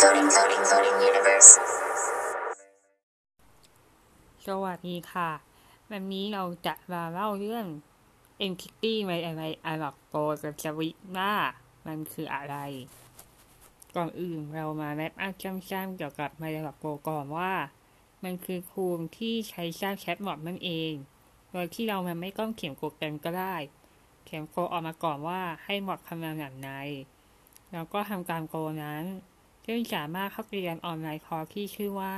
Coding, coding, coding universe. สวัสดีค่ะ วันนี้เราจะมาเล่าเรื่อง Entity ในอะไรอาร์โกกับสวิตว่ามันคืออะไร ก่อนอื่นเรามาแรปอัพสั้นๆเกี่ยวกับไมล์โกก่อนว่า มันคือคูมที่ใช้สร้างแชทบอทนั่นเอง โดยที่เรามันไม่ต้องเขียนโปรแกรมก็ได้ เขียนโคดออกมาก่อนว่าให้บอททำงานแบบไหนแล้วก็ทำการโกนั้น ซึ่งสามารถเข้าเรียนออนไลน์คอร์สที่ชื่อว่า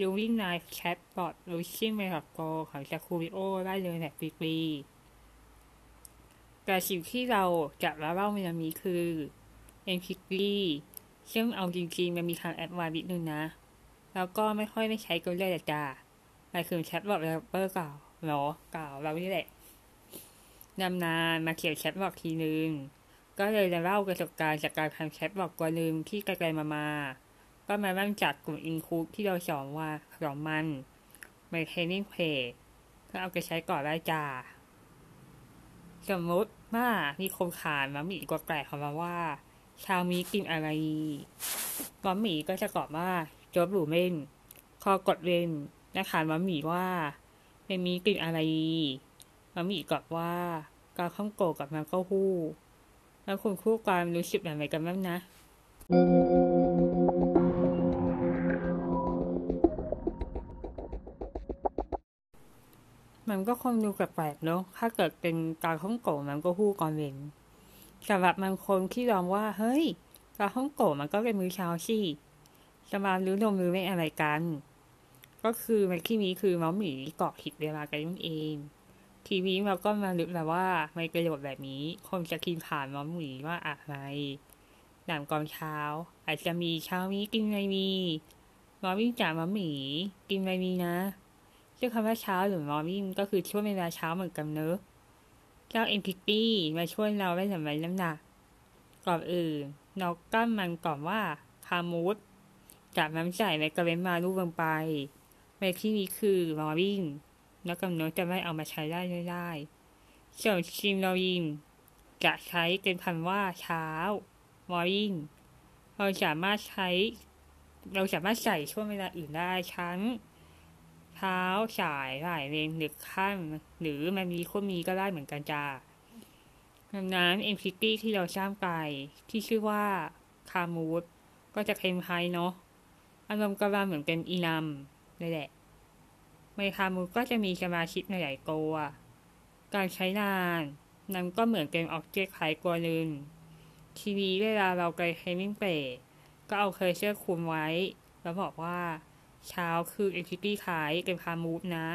ยูวิ่งนายแชทบอทลูชิ่งเมลักโกของจากคูริโอได้เลยแบบฟรีๆแต่สิ่งที่เราจะมาเล่าในวันนี้คือ e n p g ซึ่งเอาจริงๆ มันมีทางแอดวานซ์นิดนึงนะ แล้วก็ไม่ค่อยได้ใช้กันเลยจ้าหมายถึงแชทบอทเดเวลอปเปอร์เก่าเนาะเก่าเรานี่แหละนำนานมาเขียนแชทบอททีนึง ก็เลยจะเล่าประสบการณ์จากการทำแชทบอทตัวหนึ่งที่ไกลๆมามา ก็มาบ้างจากกลุ่มอินคูที่เราสอนว่าสอนมันในเทรนนิ่งเพจก็เอาไปใช้ก่อนได้จ้าสมมติว่ามีคนขานมาหมีกว่าแปลกของเราว่าชาวมีกินอะไรมาหมีก็จะตอบว่าจบหรูเม่นคอกดเล่นและขานมาหมีว่าเป็นมีกินอะไรมาหมีกอบว่ากาข้องโกะกับมันก็ฮู้ แล้วคุณคู่กันรู้สึกอย่างไรกันบ้างนะ มันก็คงดูแปลกๆเนอะถ้าเกิดเป็นกาฮ่องโกมันก็ฮู้กอนเวนสำหรับบางคนที่ลองว่า เฮ้ยกาฮ่องโกมันก็เป็นมือเช้าสิจะมาลื้อนมหรือไม่อะไรกัน ก็คือมันที่นี้คือเมาหมีเกาะผิดเวลากันนั่นเอง ทีนี้เราก็มาลึกแล้วว่าในประโยชน์แบบนี้คงจะกินผ่านมาส์หมีว่าอะไรหลังก่อนเช้า อาจจะมีเช้านี้กินอะไรมีมอวิ่งจากมาหมีกินอะไรมีนะซึ่งคำว่าเช้าหรือ morning ก็คือช่วงเวลาเช้าเหมือนกันเนอะเจ้า entity มาช่วยเราได้สำเร็จน้ำหนักก่อนอื่นเรากั้นมันก่อนว่าคามูดจากน้ำใส่ในกระเวนมาลูกลงไปในที่นี้คือ morning แล้ วกำหนดจะไม่เอามาใช้ได้ไม่ได้ส่วนชิมเรายินจะใช้เป็นพันว่าเช้า morning เราสามารถใช้ เราสามารถใส่ช่วงเวลาอื่นได้ชั้นเช้าสายบ่ายเย็นดึกค่ำหรือมันมีคนมีก็ได้เหมือนกันจ้าดังนั้น entity ที่เราสร้างไปที่ชื่อว่าคามูดก็จะเคล้ายเนาะอารมณ์ก็ว่าเหมือนเป็นอีนัมนี่แหละ ในคามูดก็จะมีสมาชิกในหลายตัว การใช้งานนั้นก็เหมือนเป็นออบเจกต์คล้ายตัวหนึ่งทีนี้เวลาเราไปเทรนนิ่งเปก็เอาเคอร์เซอคุมไว้ แล้วบอกว่าเช้าคือ entity ขายเป็นพามูฟนะ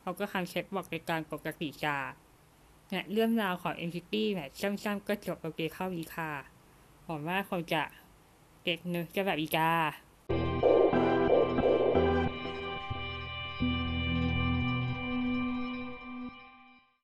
เขาก็คำเช็คบอกในการปกติจาเนี่ยเรื่องราวของ entity เนี่ยสั้นๆก็จบโอเคเข้าดีค่ะหวังว่าคงจะเก็ตเนื้อจะแบบอีกา